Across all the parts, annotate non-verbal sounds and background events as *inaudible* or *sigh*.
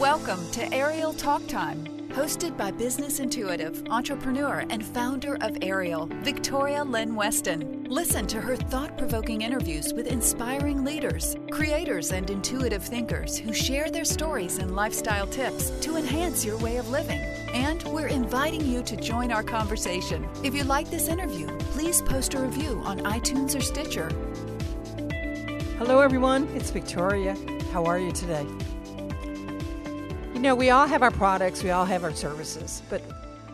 Welcome to AYRIAL Talk Time, hosted by business intuitive, entrepreneur, and founder of AYRIAL, Victoria Lynn Weston. Listen to her thought provoking interviews with inspiring leaders, creators, and intuitive thinkers who share their stories and lifestyle tips to enhance your way of living. And we're inviting you to join our conversation. If you like this interview, please post a review on iTunes or Stitcher. Hello, everyone. It's Victoria. How are you today? Know, we all have our products, we all have our services, but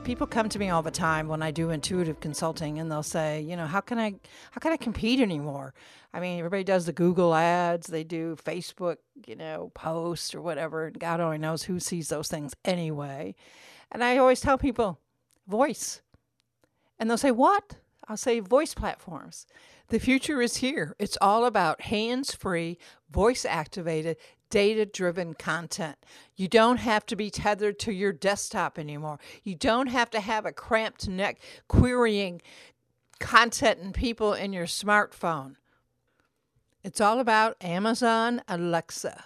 people come to me all the time when I do intuitive consulting and they'll say, you know, how can I how can I compete anymore? I mean, everybody does the Google ads, they do Facebook, you know, posts or whatever, and God only knows who sees those things anyway. And I always tell people, voice. And they'll say, "What?" I'll say voice platforms. The future is here. It's all about hands free, voice activated, data driven content. You don't have to be tethered to your desktop anymore. You don't have to have a cramped neck querying content and people in your smartphone. It's all about Amazon Alexa.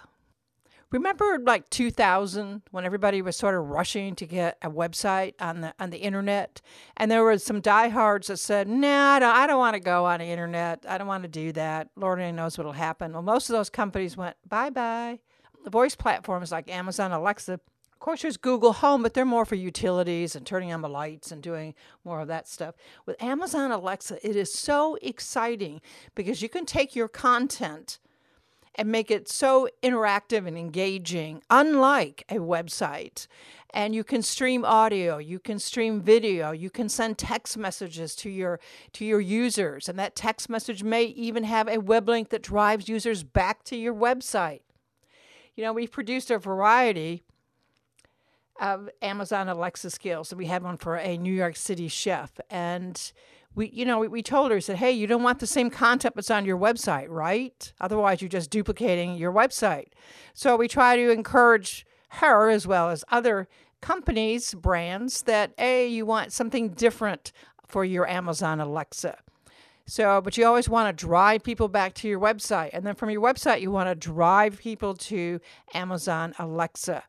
Remember like 2000 when everybody was sort of rushing to get a website on the on the internet and there were some diehards that said, "Nah, I don't, I don't want to go on the internet. I don't want to do that. Lord only knows what'll happen." Well, most of those companies went bye-bye. The voice platforms like Amazon Alexa of course, there's Google Home, but they're more for utilities and turning on the lights and doing more of that stuff. With Amazon Alexa, it is so exciting because you can take your content and make it so interactive and engaging, unlike a website. And you can stream audio, you can stream video, you can send text messages to your to your users, and that text message may even have a web link that drives users back to your website. You know, we've produced a variety of Amazon Alexa skills. So we had one for a New York City chef, and we, you know, we, told her, said, hey, you don't want the same content that's on your website, right? Otherwise, you're just duplicating your website. So we try to encourage her as well as other companies, brands that a you want something different for your Amazon Alexa. So, but you always want to drive people back to your website. And then from your website, you want to drive people to Amazon Alexa.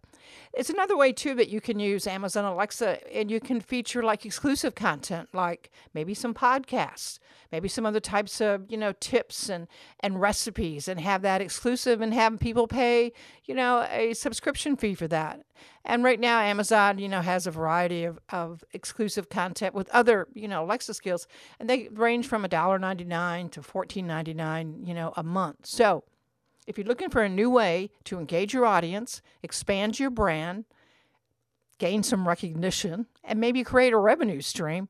It's another way too that you can use Amazon Alexa and you can feature like exclusive content, like maybe some podcasts, maybe some other types of, you know, tips and, and recipes and have that exclusive and have people pay, you know, a subscription fee for that. And right now Amazon, you know, has a variety of, of exclusive content with other, you know, Alexa skills and they range from $1.99 to $14.99, you know, a month. So if you're looking for a new way to engage your audience, expand your brand, gain some recognition, and maybe create a revenue stream,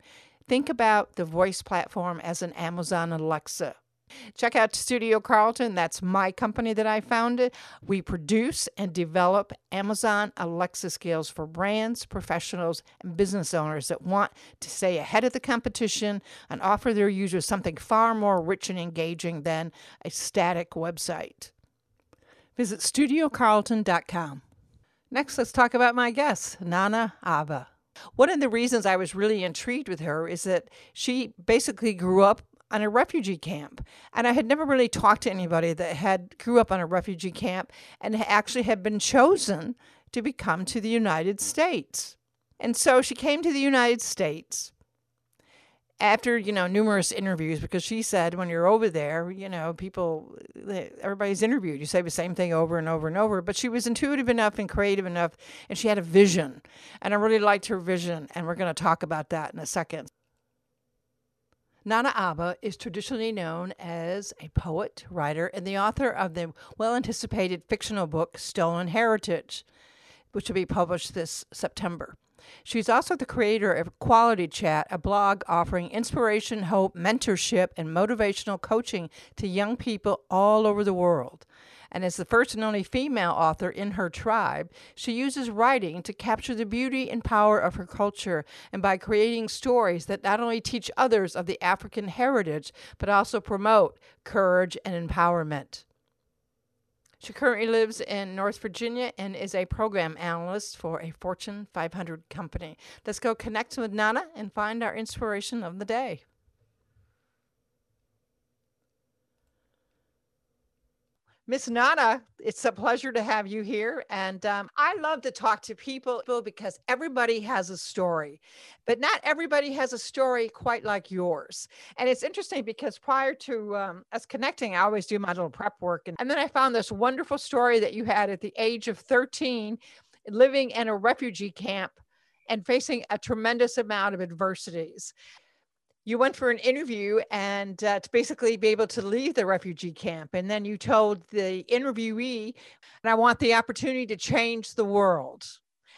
think about the voice platform as an Amazon Alexa. Check out Studio Carlton. That's my company that I founded. We produce and develop Amazon Alexa skills for brands, professionals, and business owners that want to stay ahead of the competition and offer their users something far more rich and engaging than a static website. Visit studiocarlton.com. Next, let's talk about my guest, Nana Aba. One of the reasons I was really intrigued with her is that she basically grew up on a refugee camp and i had never really talked to anybody that had grew up on a refugee camp and actually had been chosen to become to the united states and so she came to the united states after you know numerous interviews because she said when you're over there you know people everybody's interviewed. You say the same thing over and over and over. But she was intuitive enough and creative enough and she had a vision. And i really liked her vision and we're going to talk about that in a second. Nana Aba is traditionally known as a poet, writer, and the author of the well anticipated fictional book Stolen Heritage, which will be published this September. She's also the creator of Quality Chat, a blog offering inspiration, hope, mentorship, and motivational coaching to young people all over the world. And as the first and only female author in her tribe, she uses writing to capture the beauty and power of her culture and by creating stories that not only teach others of the African heritage, but also promote courage and empowerment. She currently lives in North Virginia and is a program analyst for a Fortune 500 company. Let's go connect with Nana and find our inspiration of the day. Miss Nana, it's a pleasure to have you here. And um, I love to talk to people because everybody has a story, but not everybody has a story quite like yours. And it's interesting because prior to um, us connecting, I always do my little prep work. And, and then I found this wonderful story that you had at the age of 13, living in a refugee camp and facing a tremendous amount of adversities you went for an interview and uh, to basically be able to leave the refugee camp. And then you told the interviewee, and I want the opportunity to change the world.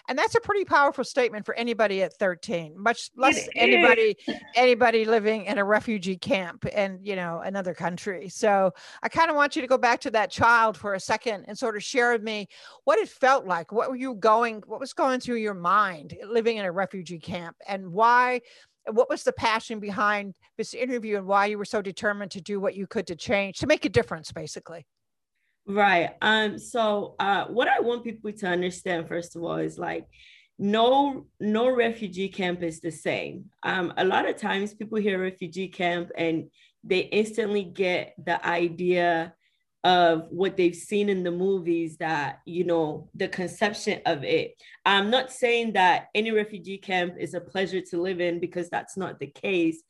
And that's a pretty powerful statement for anybody at 13, much less anybody anybody living in a refugee camp and you know another country. So I kind of want you to go back to that child for a second and sort of share with me what it felt like. What were you going? What was going through your mind living in a refugee camp, and why what was the passion behind this interview and why you were so determined to do what you could to change to make a difference basically? Right. Um so uh what i want people to understand first of all is like no no refugee camp is the same. Um a lot of times people hear refugee camp and they instantly get the idea of what they've seen in the movies that you know the conception of it. I'm not saying that any refugee camp is a pleasure to live in because that's not the case.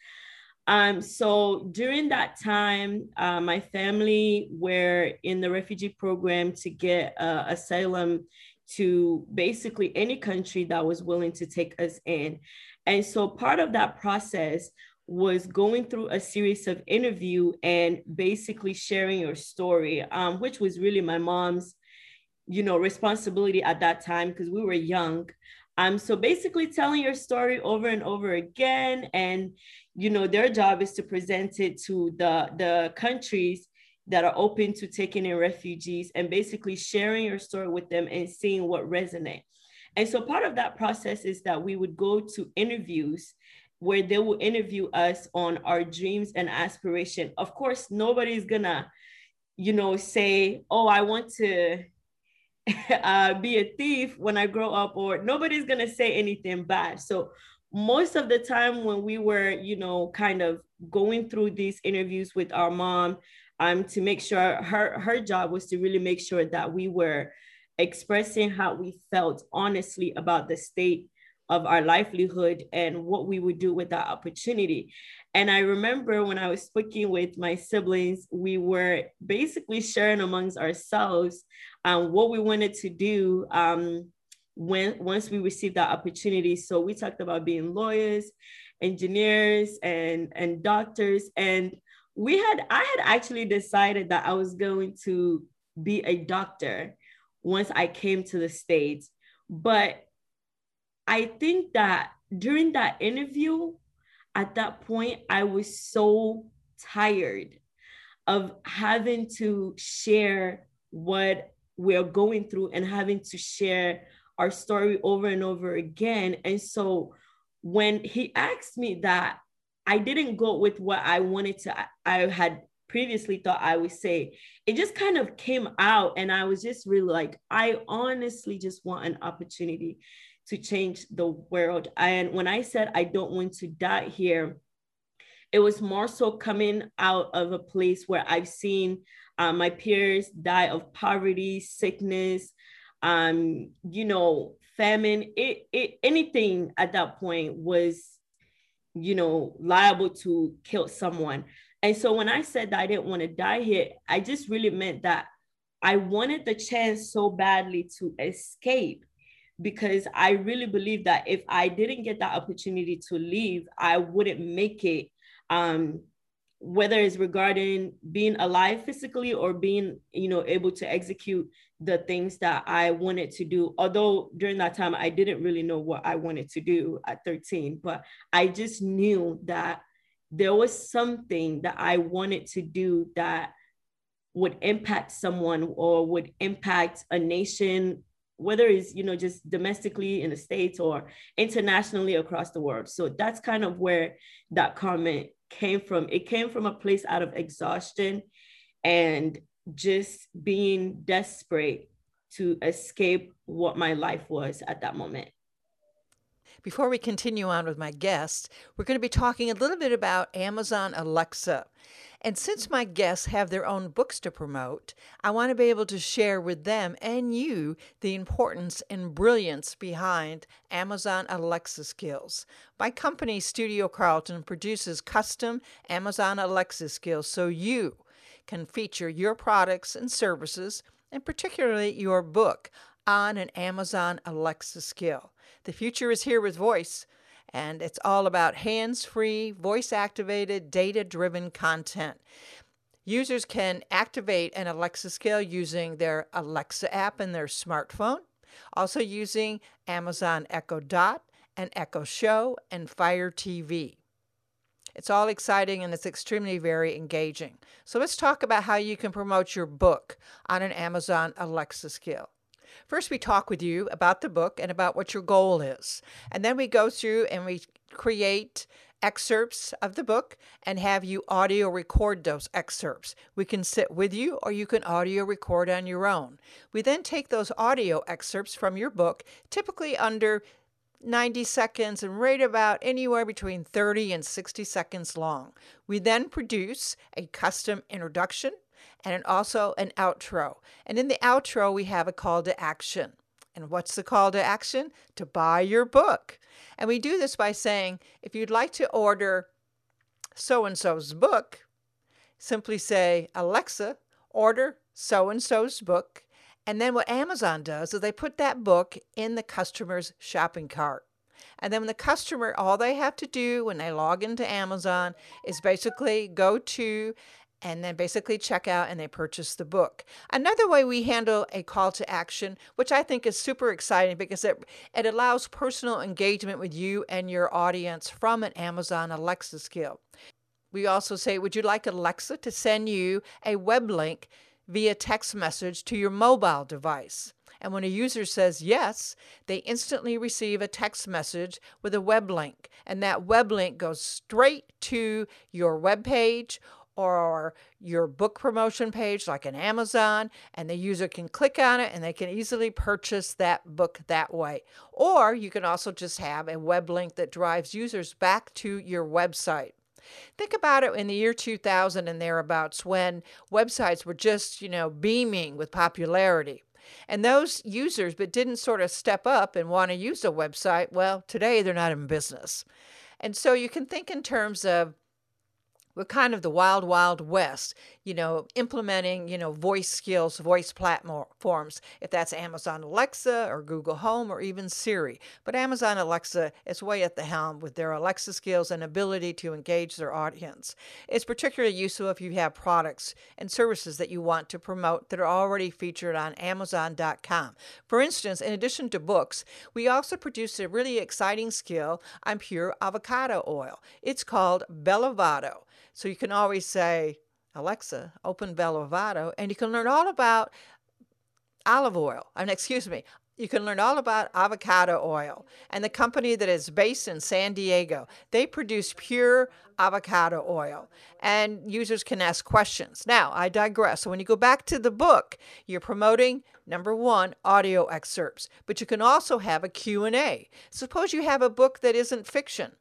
Um so during that time uh, my family were in the refugee program to get uh, asylum to basically any country that was willing to take us in. And so part of that process was going through a series of interview and basically sharing your story, um, which was really my mom's, you know, responsibility at that time because we were young. Um, so basically telling your story over and over again, and you know, their job is to present it to the the countries that are open to taking in refugees and basically sharing your story with them and seeing what resonates. And so part of that process is that we would go to interviews where they will interview us on our dreams and aspiration. Of course, nobody's gonna, you know, say, "Oh, I want to *laughs* uh, be a thief when I grow up," or nobody's gonna say anything bad. So most of the time when we were, you know, kind of going through these interviews with our mom, um, to make sure her her job was to really make sure that we were expressing how we felt honestly about the state of our livelihood and what we would do with that opportunity. And I remember when I was speaking with my siblings, we were basically sharing amongst ourselves um, what we wanted to do um, when once we received that opportunity. So we talked about being lawyers, engineers, and and doctors. And we had I had actually decided that I was going to be a doctor once I came to the States. But I think that during that interview, at that point, I was so tired of having to share what we're going through and having to share our story over and over again. And so when he asked me that, I didn't go with what I wanted to, I had previously thought I would say. It just kind of came out, and I was just really like, I honestly just want an opportunity to change the world. And when I said I don't want to die here, it was more so coming out of a place where I've seen uh, my peers die of poverty, sickness, um, you know, famine. It, it anything at that point was, you know, liable to kill someone. And so when I said that I didn't want to die here, I just really meant that I wanted the chance so badly to escape because I really believe that if I didn't get that opportunity to leave, I wouldn't make it. Um, whether it's regarding being alive physically or being, you know, able to execute the things that I wanted to do. Although during that time I didn't really know what I wanted to do at 13, but I just knew that there was something that I wanted to do that would impact someone or would impact a nation whether it's you know just domestically in the states or internationally across the world. So that's kind of where that comment came from. It came from a place out of exhaustion and just being desperate to escape what my life was at that moment. Before we continue on with my guest, we're going to be talking a little bit about Amazon Alexa. And since my guests have their own books to promote, I want to be able to share with them and you the importance and brilliance behind Amazon Alexa skills. My company, Studio Carlton, produces custom Amazon Alexa skills so you can feature your products and services, and particularly your book, on an Amazon Alexa skill. The future is here with voice and it's all about hands free, voice activated, data driven content. Users can activate an Alexa skill using their Alexa app in their smartphone, also using Amazon Echo Dot and Echo Show and Fire TV. It's all exciting and it's extremely very engaging. So let's talk about how you can promote your book on an Amazon Alexa skill. First, we talk with you about the book and about what your goal is. And then we go through and we create excerpts of the book and have you audio record those excerpts. We can sit with you or you can audio record on your own. We then take those audio excerpts from your book, typically under 90 seconds and right about anywhere between 30 and 60 seconds long. We then produce a custom introduction and also an outro. And in the outro, we have a call to action. And what's the call to action? To buy your book. And we do this by saying, if you'd like to order so and so's book, simply say, Alexa, order so and so's book. And then what Amazon does is they put that book in the customer's shopping cart. And then when the customer, all they have to do when they log into Amazon is basically go to and then basically check out and they purchase the book. Another way we handle a call to action, which I think is super exciting because it, it allows personal engagement with you and your audience from an Amazon Alexa skill. We also say, Would you like Alexa to send you a web link via text message to your mobile device? And when a user says yes, they instantly receive a text message with a web link. And that web link goes straight to your web page or your book promotion page like an Amazon, and the user can click on it and they can easily purchase that book that way. Or you can also just have a web link that drives users back to your website. Think about it in the year 2000 and thereabouts when websites were just, you know, beaming with popularity. And those users but didn't sort of step up and want to use a website, well, today they're not in business. And so you can think in terms of we're kind of the wild, wild west, you know, implementing, you know, voice skills, voice platforms, if that's Amazon Alexa or Google Home or even Siri. But Amazon Alexa is way at the helm with their Alexa skills and ability to engage their audience. It's particularly useful if you have products and services that you want to promote that are already featured on Amazon.com. For instance, in addition to books, we also produce a really exciting skill on pure avocado oil. It's called Bellavado. So you can always say, Alexa, open Bellavado, and you can learn all about olive oil. I mean, excuse me, you can learn all about avocado oil. And the company that is based in San Diego, they produce pure avocado oil. And users can ask questions. Now, I digress. So when you go back to the book, you're promoting number 1 audio excerpts, but you can also have a Q&A. Suppose you have a book that isn't fiction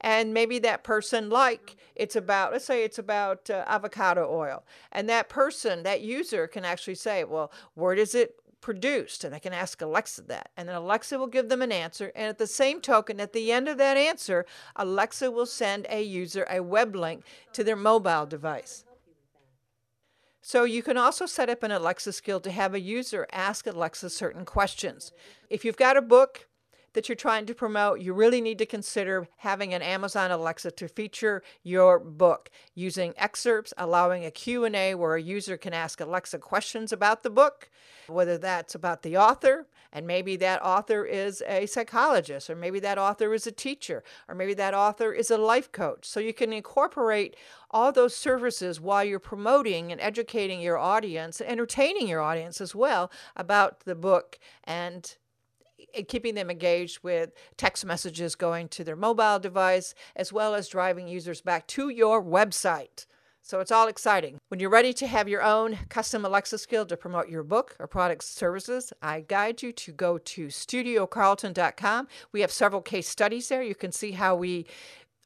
and maybe that person like it's about let's say it's about uh, avocado oil and that person that user can actually say well where is it produced and they can ask alexa that and then alexa will give them an answer and at the same token at the end of that answer alexa will send a user a web link to their mobile device so you can also set up an Alexa skill to have a user ask Alexa certain questions. If you've got a book, that you're trying to promote, you really need to consider having an Amazon Alexa to feature your book using excerpts, allowing a Q&A where a user can ask Alexa questions about the book, whether that's about the author, and maybe that author is a psychologist, or maybe that author is a teacher, or maybe that author is a life coach. So you can incorporate all those services while you're promoting and educating your audience, entertaining your audience as well about the book and keeping them engaged with text messages going to their mobile device, as well as driving users back to your website. So it's all exciting. When you're ready to have your own custom Alexa skill to promote your book or product services, I guide you to go to studiocarlton.com. We have several case studies there. You can see how we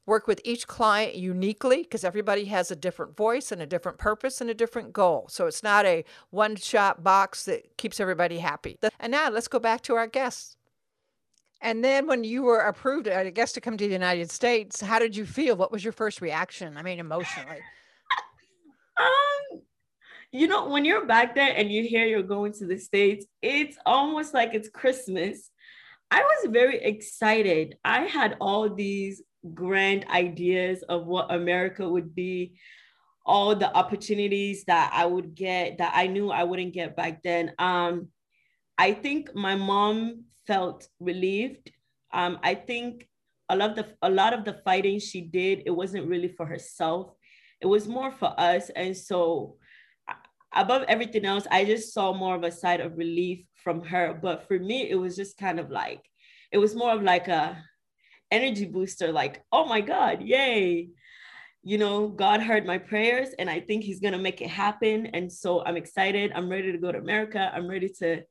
work with each client uniquely because everybody has a different voice and a different purpose and a different goal. So it's not a one shot box that keeps everybody happy. And now let's go back to our guests. And then when you were approved, I guess, to come to the United States, how did you feel? What was your first reaction? I mean, emotionally. *laughs* um, you know, when you're back there and you hear you're going to the States, it's almost like it's Christmas. I was very excited. I had all these grand ideas of what America would be, all the opportunities that I would get that I knew I wouldn't get back then. Um, I think my mom felt relieved. Um, I think a lot of the a lot of the fighting she did, it wasn't really for herself. It was more for us. And so above everything else, I just saw more of a side of relief from her. But for me, it was just kind of like, it was more of like a energy booster, like, oh my God, yay. You know, God heard my prayers and I think He's gonna make it happen. And so I'm excited. I'm ready to go to America. I'm ready to,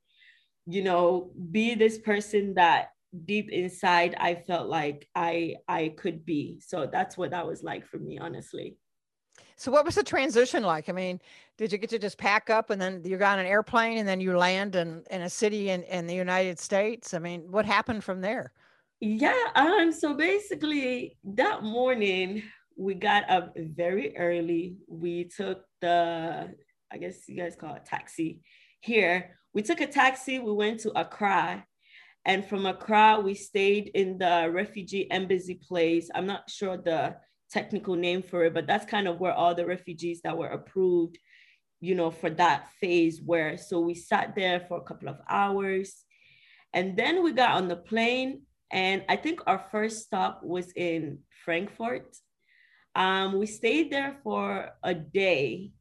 you know, be this person that deep inside I felt like I I could be. So that's what that was like for me, honestly. So what was the transition like? I mean, did you get to just pack up and then you got on an airplane and then you land in, in a city in, in the United States? I mean, what happened from there? Yeah, um, so basically that morning we got up very early. We took the, I guess you guys call it taxi here. We took a taxi, we went to Accra. And from Accra, we stayed in the refugee embassy place. I'm not sure the technical name for it, but that's kind of where all the refugees that were approved, you know, for that phase were. So we sat there for a couple of hours. And then we got on the plane. And I think our first stop was in Frankfurt. Um, we stayed there for a day.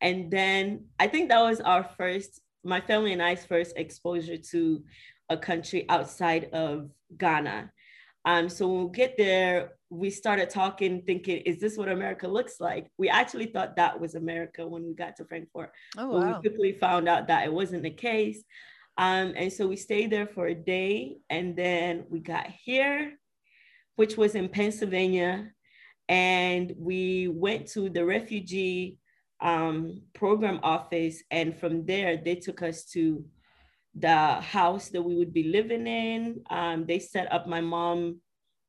And then I think that was our first, my family and I's first exposure to a country outside of Ghana. Um, so when we get there, we started talking, thinking, is this what America looks like? We actually thought that was America when we got to Frankfurt. Oh, wow. we quickly found out that it wasn't the case. Um, and so we stayed there for a day and then we got here, which was in Pennsylvania. And we went to the refugee um, program office. And from there, they took us to the house that we would be living in. Um, they set up my mom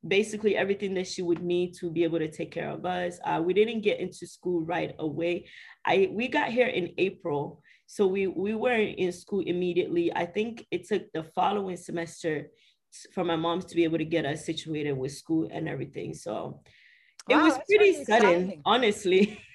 basically everything that she would need to be able to take care of us. Uh, we didn't get into school right away. I we got here in April, so we we weren't in school immediately. I think it took the following semester for my mom to be able to get us situated with school and everything. So it wow, was pretty sudden, exciting. honestly. *laughs*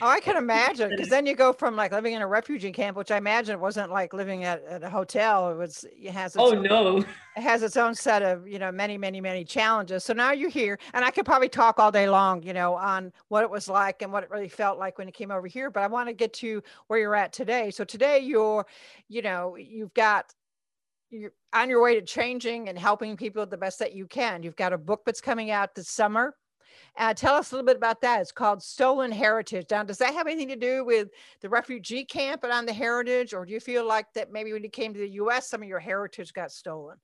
Oh, I can *laughs* imagine because then you go from like living in a refugee camp, which I imagine wasn't like living at, at a hotel. It was it has its oh own, no, *laughs* it has its own set of you know many many many challenges. So now you're here, and I could probably talk all day long, you know, on what it was like and what it really felt like when you came over here. But I want to get to where you're at today. So today you're, you know, you've got you're on your way to changing and helping people the best that you can. You've got a book that's coming out this summer uh, tell us a little bit about that. It's called Stolen Heritage. Now, does that have anything to do with the refugee camp and on the heritage, or do you feel like that maybe when you came to the U.S., some of your heritage got stolen?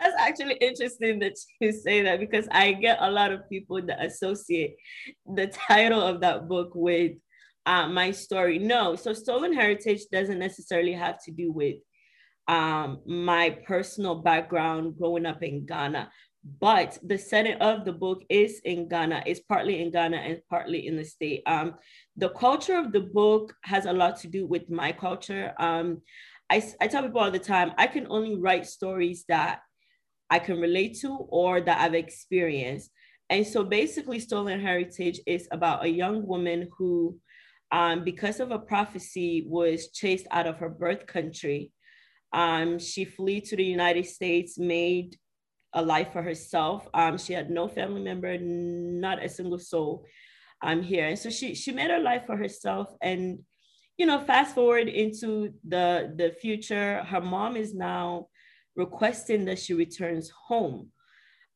That's actually interesting that you say that because I get a lot of people that associate the title of that book with uh, my story. No, so stolen heritage doesn't necessarily have to do with um, my personal background growing up in Ghana but the setting of the book is in Ghana. It's partly in Ghana and partly in the state. Um, the culture of the book has a lot to do with my culture. Um, I, I tell people all the time, I can only write stories that I can relate to or that I've experienced. And so basically, Stolen Heritage is about a young woman who, um, because of a prophecy, was chased out of her birth country. Um, she fled to the United States, made a life for herself. Um, she had no family member, not a single soul um, here. And so she she made her life for herself. And you know, fast forward into the the future, her mom is now requesting that she returns home.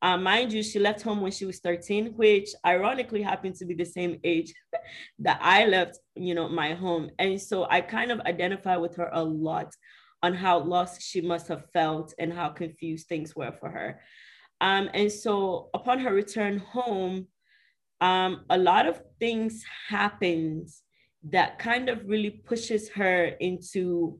Uh, mind you, she left home when she was 13, which ironically happened to be the same age *laughs* that I left, you know, my home. And so I kind of identify with her a lot on how lost she must have felt and how confused things were for her. Um, and so upon her return home, um, a lot of things happens that kind of really pushes her into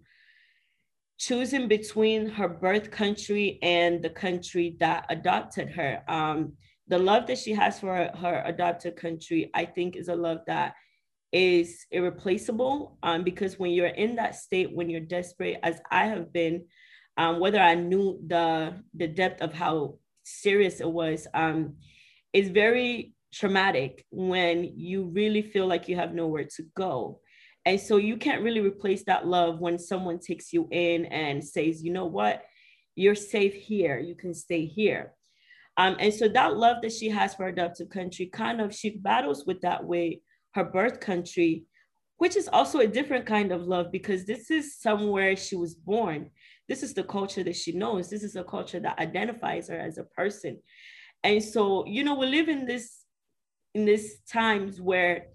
choosing between her birth country and the country that adopted her. Um, the love that she has for her, her, adopted country, I think, is a love that is irreplaceable. Um, because when you're in that state, when you're desperate, as I have been, um, whether I knew the the depth of how serious it was, um, is very traumatic when you really feel like you have nowhere to go. And so you can't really replace that love when someone takes you in and says, you know what, you're safe here, you can stay here. Um, and so that love that she has for adopted country, kind of, she battles with that way her birth country, which is also a different kind of love because this is somewhere she was born. This is the culture that she knows. This is a culture that identifies her as a person. And so, you know, we live in this in these times where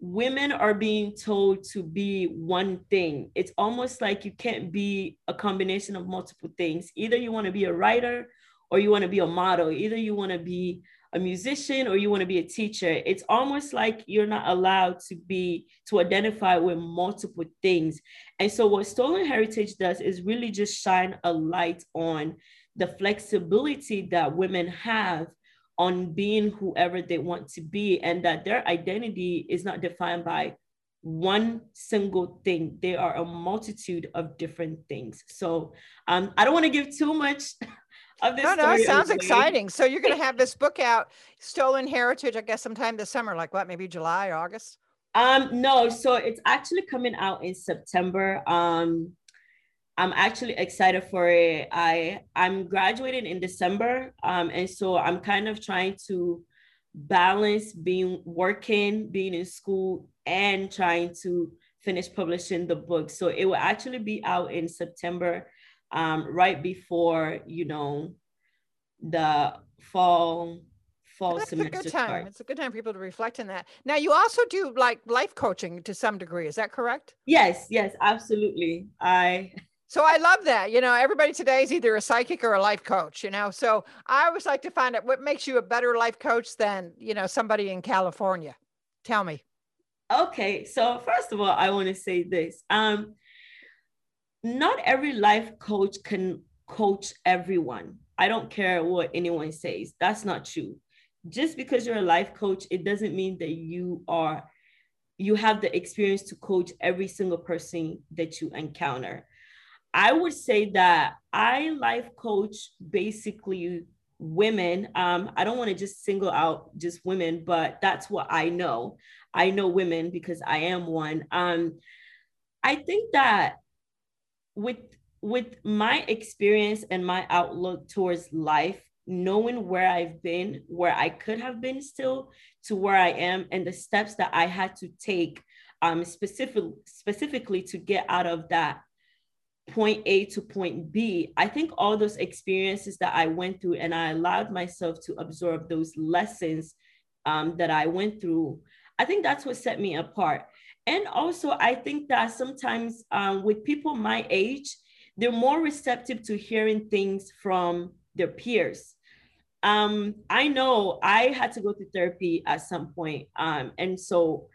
women are being told to be one thing. It's almost like you can't be a combination of multiple things. Either you want to be a writer or you want to be a model. Either you want to be a musician or you want to be a teacher. It's almost like you're not allowed to be to identify with multiple things. And so what Stolen Heritage does is really just shine a light on the flexibility that women have on being whoever they want to be and that their identity is not defined by one single thing they are a multitude of different things so um, i don't want to give too much *laughs* of this no no it sounds exciting. So you're going *laughs* to have this book out stolen heritage i guess sometime this summer like what maybe july august? Um no so it's actually coming out in september. Um I'm actually excited for it. I I'm graduating in December, um, and so I'm kind of trying to balance being working, being in school, and trying to finish publishing the book. So it will actually be out in September, um, right before you know the fall fall That's semester. a good time. Start. It's a good time for people to reflect on that. Now you also do like life coaching to some degree. Is that correct? Yes, yes, absolutely. I so I love that. You know, everybody today is either a psychic or a life coach, you know. So I always like to find out what makes you a better life coach than, you know, somebody in California. Tell me. Okay. So first of all, I want to say this. Um, not every life coach can coach everyone. I don't care what anyone says. That's not true. Just because you're a life coach, it doesn't mean that you are you have the experience to coach every single person that you encounter. I would say that I life coach basically women. Um, I don't want to just single out just women, but that's what I know. I know women because I am one. Um, I think that with with my experience and my outlook towards life, knowing where I've been, where I could have been still to where I am, and the steps that I had to take um, specific, specifically to get out of that point A to point B, I think all those experiences that I went through and I allowed myself to absorb those lessons um, that I went through, I think that's what set me apart. And also, I think that sometimes um, with people my age, they're more receptive to hearing things from their peers. Um, I know I had to go to therapy at some point, um, and so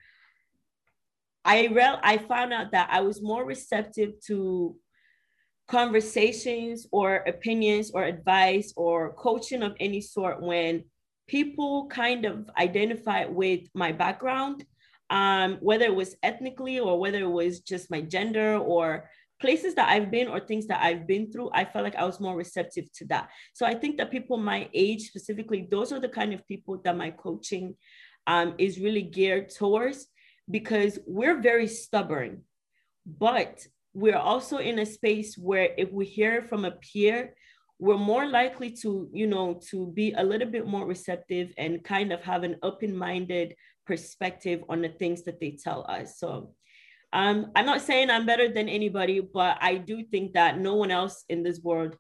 I real I found out that I was more receptive to conversations or opinions or advice or coaching of any sort when people kind of identify with my background, um, whether it was ethnically or whether it was just my gender or places that I've been or things that I've been through, I felt like I was more receptive to that. So I think that people my age specifically, those are the kind of people that my coaching um, is really geared towards because we're very stubborn. But we're also in a space where if we hear from a peer we're more likely to you know to be a little bit more receptive and kind of have an open-minded perspective on the things that they tell us. So um, i'm not saying i'm better than anybody but i do think that no one else in this world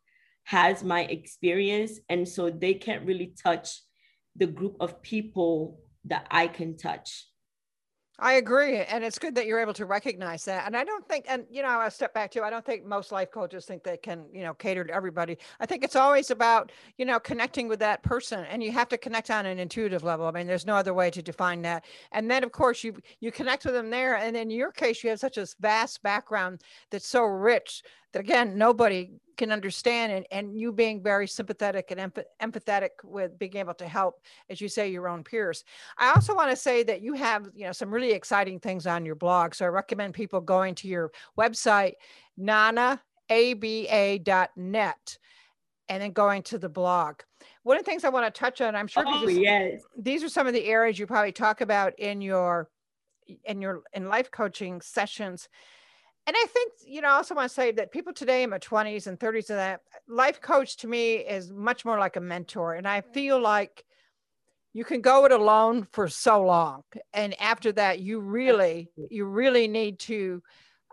has my experience. And so they can't really touch the group of people that i can touch I agree. And it's good that you're able to recognize that. And I don't think, and you know, I step back to, I don't think most life coaches think they can, you know, cater to everybody. I think it's always about, you know, connecting with that person and you have to connect on an intuitive level. I mean, there's no other way to define that. And then of course you, you connect with them there. And in your case, you have such a vast background that's so rich that again, nobody can understand and, and you being very sympathetic and empath- empathetic with being able to help as you say your own peers. I also want to say that you have you know some really exciting things on your blog so i recommend people going to your website nanaaba.net and then going to the blog. One of the things i want to touch on i'm sure oh, yes. these are some of the areas you probably talk about in your in your in life coaching sessions and I think, you know, I also want to say that people today in my 20s and 30s and that life coach to me is much more like a mentor. And I mm. feel like you can go it alone for so long. And after that, you really, you really need to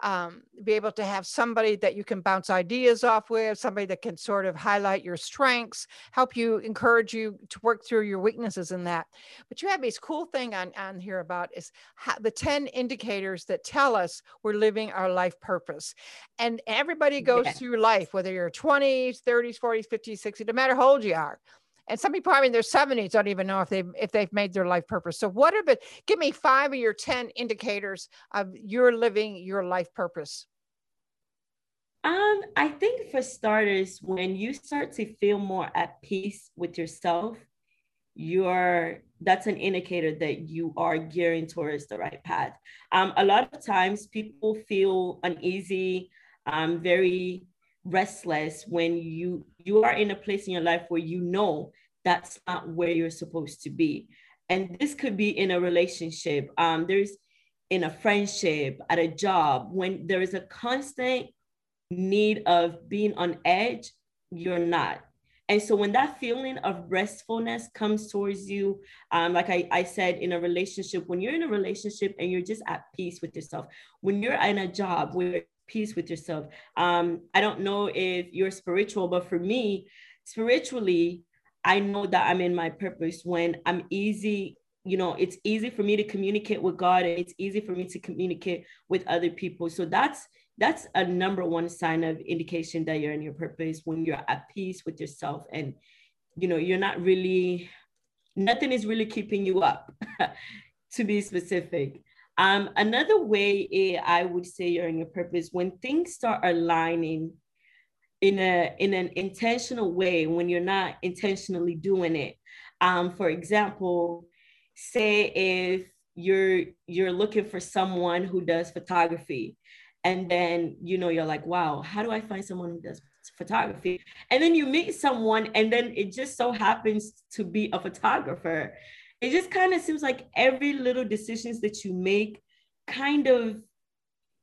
um, be able to have somebody that you can bounce ideas off with, somebody that can sort of highlight your strengths, help you, encourage you to work through your weaknesses in that. But you have this cool thing on, on here about is how, the 10 indicators that tell us we're living our life purpose. And everybody goes yeah. through life, whether you're 20s, 30s, 40s, 50s, 60s, no matter how old you are and some people probably in their 70s don't even know if they've if they've made their life purpose. So what are the give me five of your 10 indicators of your living your life purpose. Um i think for starters when you start to feel more at peace with yourself you're that's an indicator that you are gearing towards the right path. Um, a lot of times people feel uneasy um, very restless when you you are in a place in your life where you know that's not where you're supposed to be. And this could be in a relationship. Um, there's in a friendship at a job when there is a constant need of being on edge you're not. And so when that feeling of restfulness comes towards you um, like I, I said in a relationship when you're in a relationship and you're just at peace with yourself when you're in a job where peace with yourself. Um, I don't know if you're spiritual, but for me, spiritually, I know that I'm in my purpose when I'm easy. You know, it's easy for me to communicate with God, and it's easy for me to communicate with other people. So that's that's a number one sign of indication that you're in your purpose when you're at peace with yourself, and you know you're not really nothing is really keeping you up. *laughs* to be specific um, another way I would say you're in your purpose when things start aligning in a in an intentional way when you're not intentionally doing it. Um, for example, say if you're you're looking for someone who does photography, and then you know you're like, wow, how do I find someone who does photography? And then you meet someone, and then it just so happens to be a photographer it just kind of seems like every little decisions that you make kind of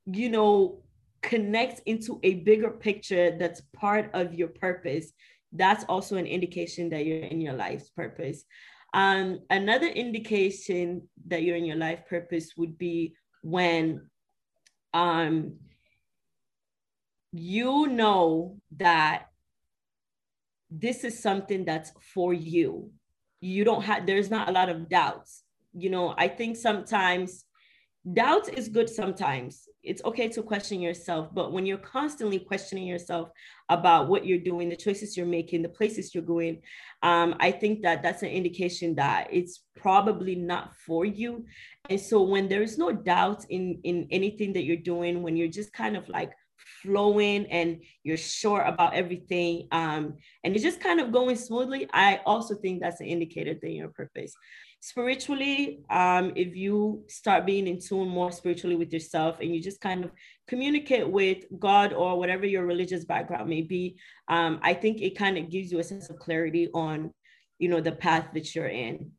you know connects into a bigger picture that's part of your purpose. That's also an indication that you're in your life's purpose. Um, another indication that you're in your life purpose would be when um, you know that this is something that's for you you don't have there's not a lot of doubts. You know i think sometimes doubt is good sometimes. It's okay to question yourself but when you're constantly questioning yourself about what you're doing the choices you're making the places you're going um, i think that that's an indication that it's probably not for you. And so when there's no doubt in in anything that you're doing when you're just kind of like flowing and you're sure about everything um, and it's just kind of going smoothly, I also think that's an indicator that you're purpose. Spiritually, um, if you start being in tune more spiritually with yourself and you just kind of communicate with God or whatever your religious background may be, um, I think it kind of gives you a sense of clarity on, you know, the path that you're in.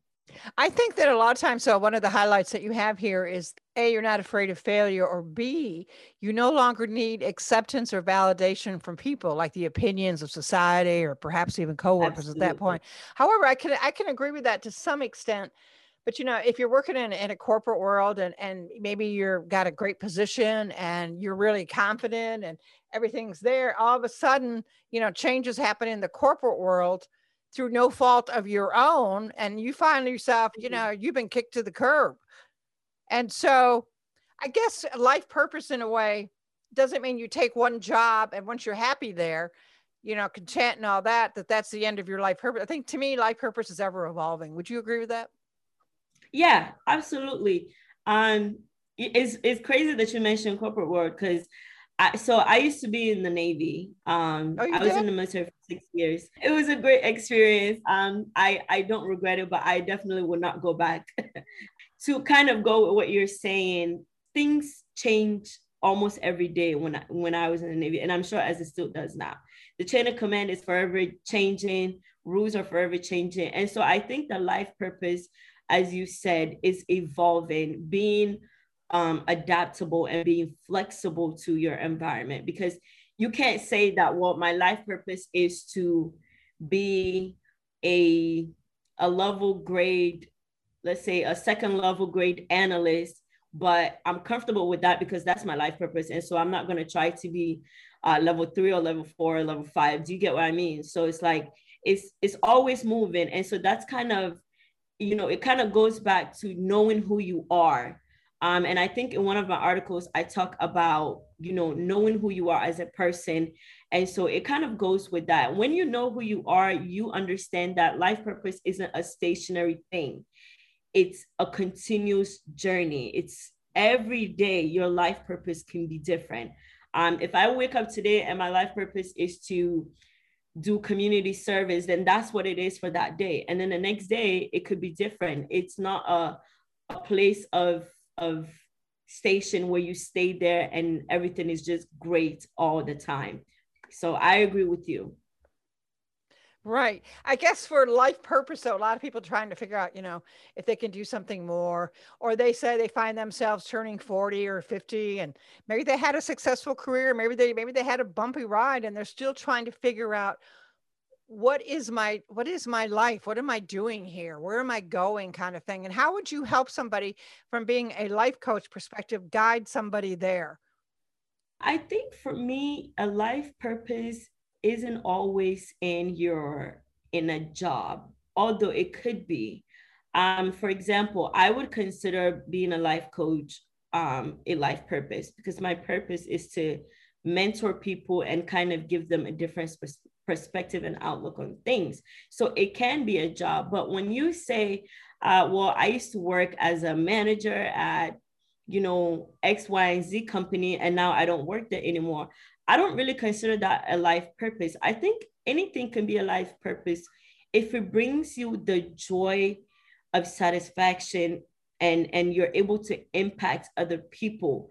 I think that a lot of times, so one of the highlights that you have here is A, you're not afraid of failure, or B, you no longer need acceptance or validation from people like the opinions of society or perhaps even coworkers Absolutely. at that point. However, I can I can agree with that to some extent. But you know, if you're working in, in a corporate world and and maybe you're got a great position and you're really confident and everything's there, all of a sudden, you know, changes happen in the corporate world through no fault of your own and you find yourself you mm-hmm. know you've been kicked to the curb And so I guess life purpose in a way doesn't mean you take one job and once you're happy there, you know, content and all that, that that's the end of your life purpose. I think to me, life purpose is ever evolving. Would you agree with that? Yeah, absolutely. Um, it's, it's crazy that you mentioned corporate world because I, so I used to be in the Navy. Um, oh, I was did? in the military for six years. It was a great experience. Um, I, I don't regret it, but I definitely would not go back. *laughs* to kind of go with what you're saying, things change almost every day when I, when I was in the Navy, and I'm sure as it still does now. The chain of command is forever changing, rules are forever changing, and so I think the life purpose, as you said, is evolving, being um, adaptable and being flexible to your environment because you can't say that well my life purpose is to be a a level grade let's say a second level grade analyst but i'm comfortable with that because that's my life purpose. And so i'm not going to try to be uh, level three or level four or level five. Do you get what i mean? So it's like it's it's always moving. And so that's kind of you know it kind of goes back to knowing who you are. Um, and I think in one of my articles, I talk about, you know, knowing who you are as a person. And so it kind of goes with that. When you know who you are, you understand that life purpose isn't a stationary thing, it's a continuous journey. It's every day your life purpose can be different. Um, if I wake up today and my life purpose is to do community service, then that's what it is for that day. And then the next day, it could be different. It's not a, a place of of station where you stay there and everything is just great all the time. So I agree with you. Right. I guess for life purpose, though, a lot of people trying to figure out, you know, if they can do something more, or they say they find themselves turning 40 or 50 and maybe they had a successful career, maybe they maybe they had a bumpy ride and they're still trying to figure out what is my what is my life? What am i doing here? Where am i going? kind of thing and how would you help somebody from being a life coach perspective guide somebody there? I think for me a life purpose isn't always in your in a job although it could be um, for example i would consider being a life coach um, a life purpose because my purpose is to mentor people and kind of give them a different perspective and outlook on things. So it can be a job. But when you say, uh, well, I used to work as a manager at, you know, X, Y, and Z company, and now I don't work there anymore. I don't really consider that a life purpose. I think anything can be a life purpose if it brings you the joy of satisfaction and and you're able to impact other people.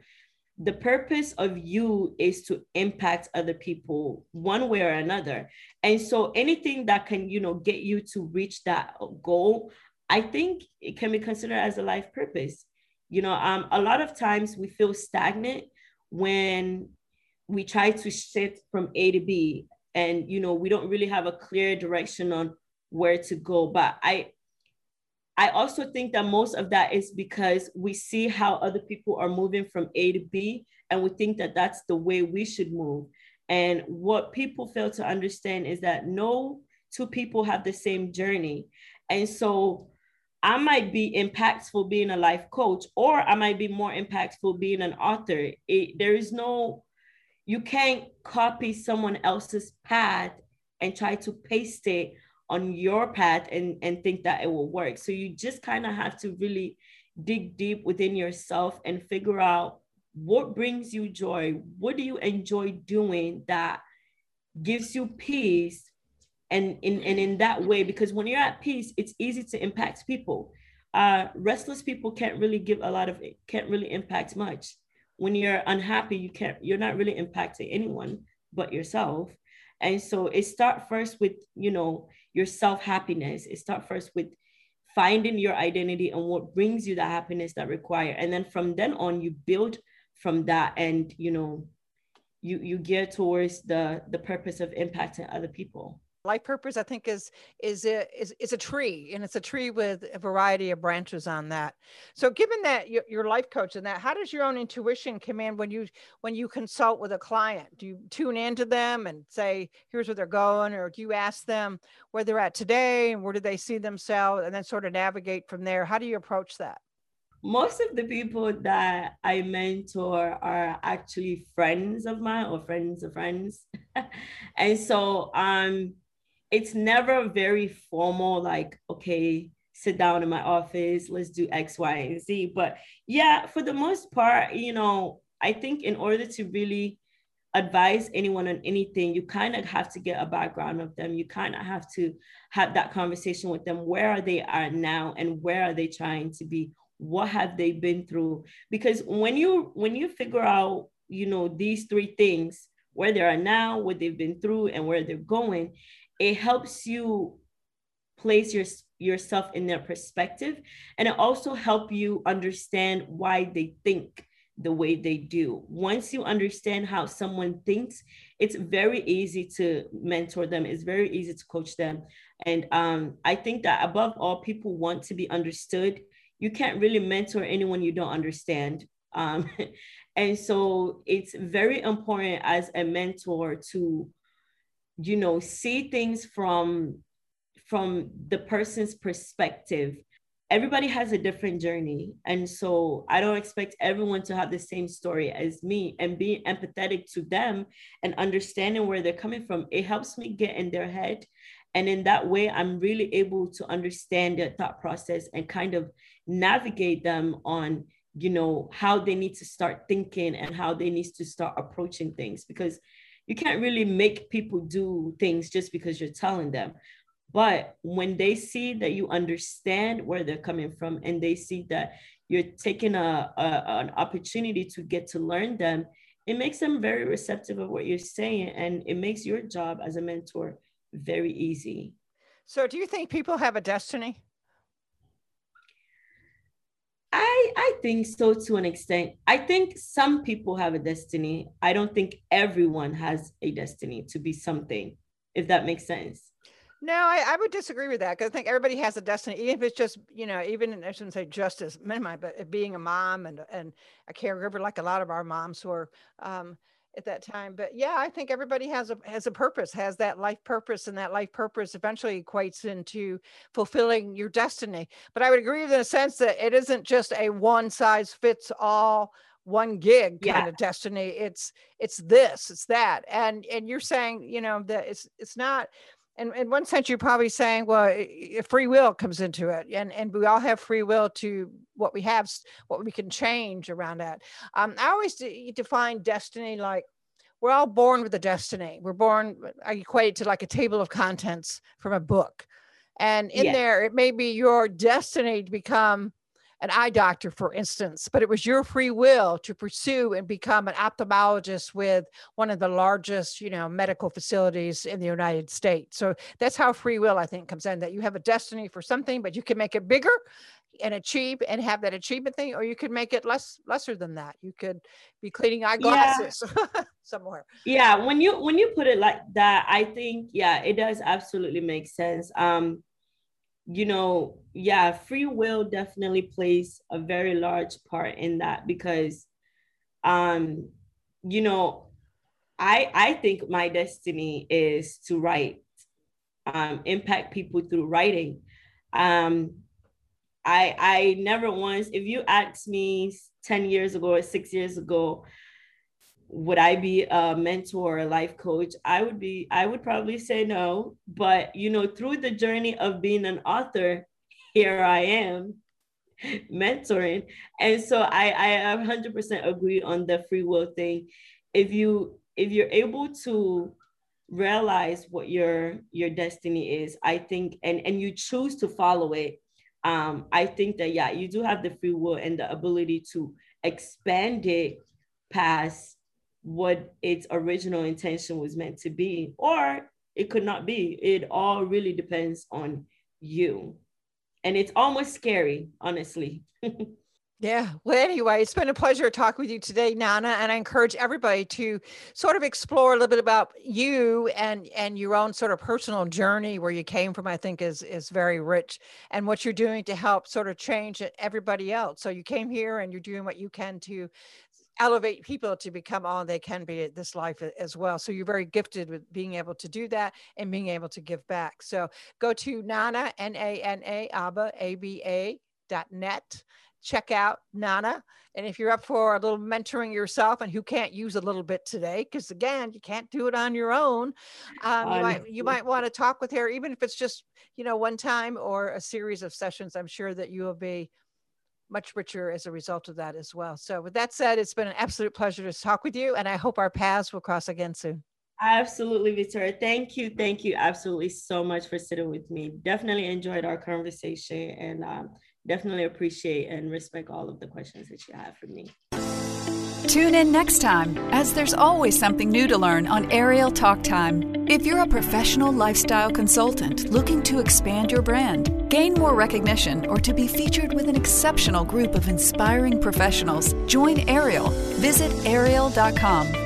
The purpose of you is to impact other people one way or another. And so anything that can you know get you to reach that goal i think it can be considered as a life purpose. You know um, a lot of times we feel stagnant when we try to shift from a to b and you know we don't really have a clear direction on where to go but i I also think that most of that is because we see how other people are moving from A to B, and we think that that's the way we should move. And what people fail to understand is that no two people have the same journey. And so I might be impactful being a life coach, or I might be more impactful being an author. It, there is no, you can't copy someone else's path and try to paste it on your path and and think that it will work. So you just kind of have to really dig deep within yourself and figure out what brings you joy. What do you enjoy doing that gives you peace and in and in that way because when you're at peace it's easy to impact people. Uh restless people can't really give a lot of can't really impact much when you're unhappy you can't you're not really impacting anyone but yourself and so it start first with you know your self happiness. It start first with finding your identity and what brings you the happiness that require. And then from then on, you build from that and you know you you gear towards the the purpose of impacting other people life purpose i think is is a is, is a tree and it's a tree with a variety of branches on that. So given that your, your life coach and that how does your own intuition come in when you when you consult with a client? Do you tune into them and say here's where they're going or do you ask them where they're at today and where do they see themselves and then sort of navigate from there? How do you approach that? Most of the people that I mentor are actually friends of mine or friends of friends. *laughs* and so um it's never very formal, like, okay, sit down in my office, let's do X, Y, and Z. But yeah, for the most part, you know, I think in order to really advise anyone on anything, you kind of have to get a background of them. You kind of have to have that conversation with them. Where are they at now and where are they trying to be? What have they been through? Because when you when you figure out, you know, these three things, where they are now, what they've been through, and where they're going, it helps you place your, yourself in their perspective and it also help you understand why they think the way they do. Once you understand how someone thinks it's very easy to mentor them it's very easy to coach them. And um, i think that above all people want to be understood. You can't really mentor anyone you don't understand. Um, *laughs* and so it's very important as a mentor to you know see things from from the person's perspective. Everybody has a different journey. And so i don't expect everyone to have the same story as me. And being empathetic to them and understanding where they're coming from it helps me get in their head. And in that way i'm really able to understand their thought process and kind of navigate them on you know how they need to start thinking and how they need to start approaching things. Because you can't really make people do things just because you're telling them. But when they see that you understand where they're coming from and they see that you're taking a, a, an opportunity to get to learn them, it makes them very receptive of what you're saying and it makes your job as a mentor very easy. So, do you think people have a destiny? I think so to an extent. I think some people have a destiny. I don't think everyone has a destiny to be something, if that makes sense. No, I, I would disagree with that because I think everybody has a destiny, even if it's just, you know, even I shouldn't say just as *laughs* minimum, but being a mom and and a caregiver, like a lot of our moms were. Um, at that time. But yeah, I think everybody has a has a purpose, has that life purpose, and that life purpose eventually equates into fulfilling your destiny. But I would agree in a sense that it isn't just a one size fits all one gig kind yeah. of destiny it's it's this it's that and and you're saying you know that it's it's not and in one sense you're probably saying well free will comes into it and and we all have free will to what we have what we can change around that. Um, i always define destiny like we're all born with a destiny. We're born i equate it to like a table of contents from a book. And in there it may be your destiny to become an eye doctor, for instance, but it was your free will to pursue and become an ophthalmologist with one of the largest, you know, medical facilities in the United States. So that's how free will, I think, comes in that you have a destiny for something, but you can make it bigger and achieve and have that achievement thing, or you could make it less lesser than that. You could be cleaning eyeglasses yeah. *laughs* somewhere. Yeah, when you when you put it like that, I think yeah, it does absolutely make sense. Um, you know, yeah, free will definitely plays a very large part in that because, um, you know, I I think my destiny is to write, um, impact people through writing. Um, I I never once, if you asked me 10 years ago or six years ago, would I be a mentor or a life coach? I would be, I would probably say no. But, you know, through the journey of being an author, here I am *laughs* mentoring. And so I, I 100% agree on the free will thing. If you, if you're able to realize what your, your destiny is, I think, and, and you choose to follow it, um, I think that, yeah, you do have the free will and the ability to expand it past what its original intention was meant to be, or it could not be. It all really depends on you. And it's almost scary, honestly. *laughs* Yeah. Well, anyway, it's been a pleasure to talk with you today, Nana. And I encourage everybody to sort of explore a little bit about you and and your own sort of personal journey where you came from. I think is is very rich, and what you're doing to help sort of change everybody else. So you came here and you're doing what you can to elevate people to become all they can be at this life as well. So you're very gifted with being able to do that and being able to give back. So go to Nana, N A N A, ABA, A B A dot net check out Nana. And if you're up for a little mentoring yourself and who can't use a little bit today, because again, you can't do it on your own. Um, you might you might want to talk with her, even if it's just you know one time or a series of sessions. I'm sure that you will be much richer as a result of that as well. So, with that said, it's been an absolute pleasure to talk with you, and I hope our paths will cross again soon. Absolutely, Victoria. Thank you. Thank you absolutely so much for sitting with me. Definitely enjoyed our conversation and um, definitely appreciate and respect all of the questions that you have for me. Tune in next time, as there's always something new to learn on AYRIAL Talk Time. If you're a professional lifestyle consultant looking to expand your brand, gain more recognition, or to be featured with an exceptional group of inspiring professionals, join AYRIAL. Visit ayrial.com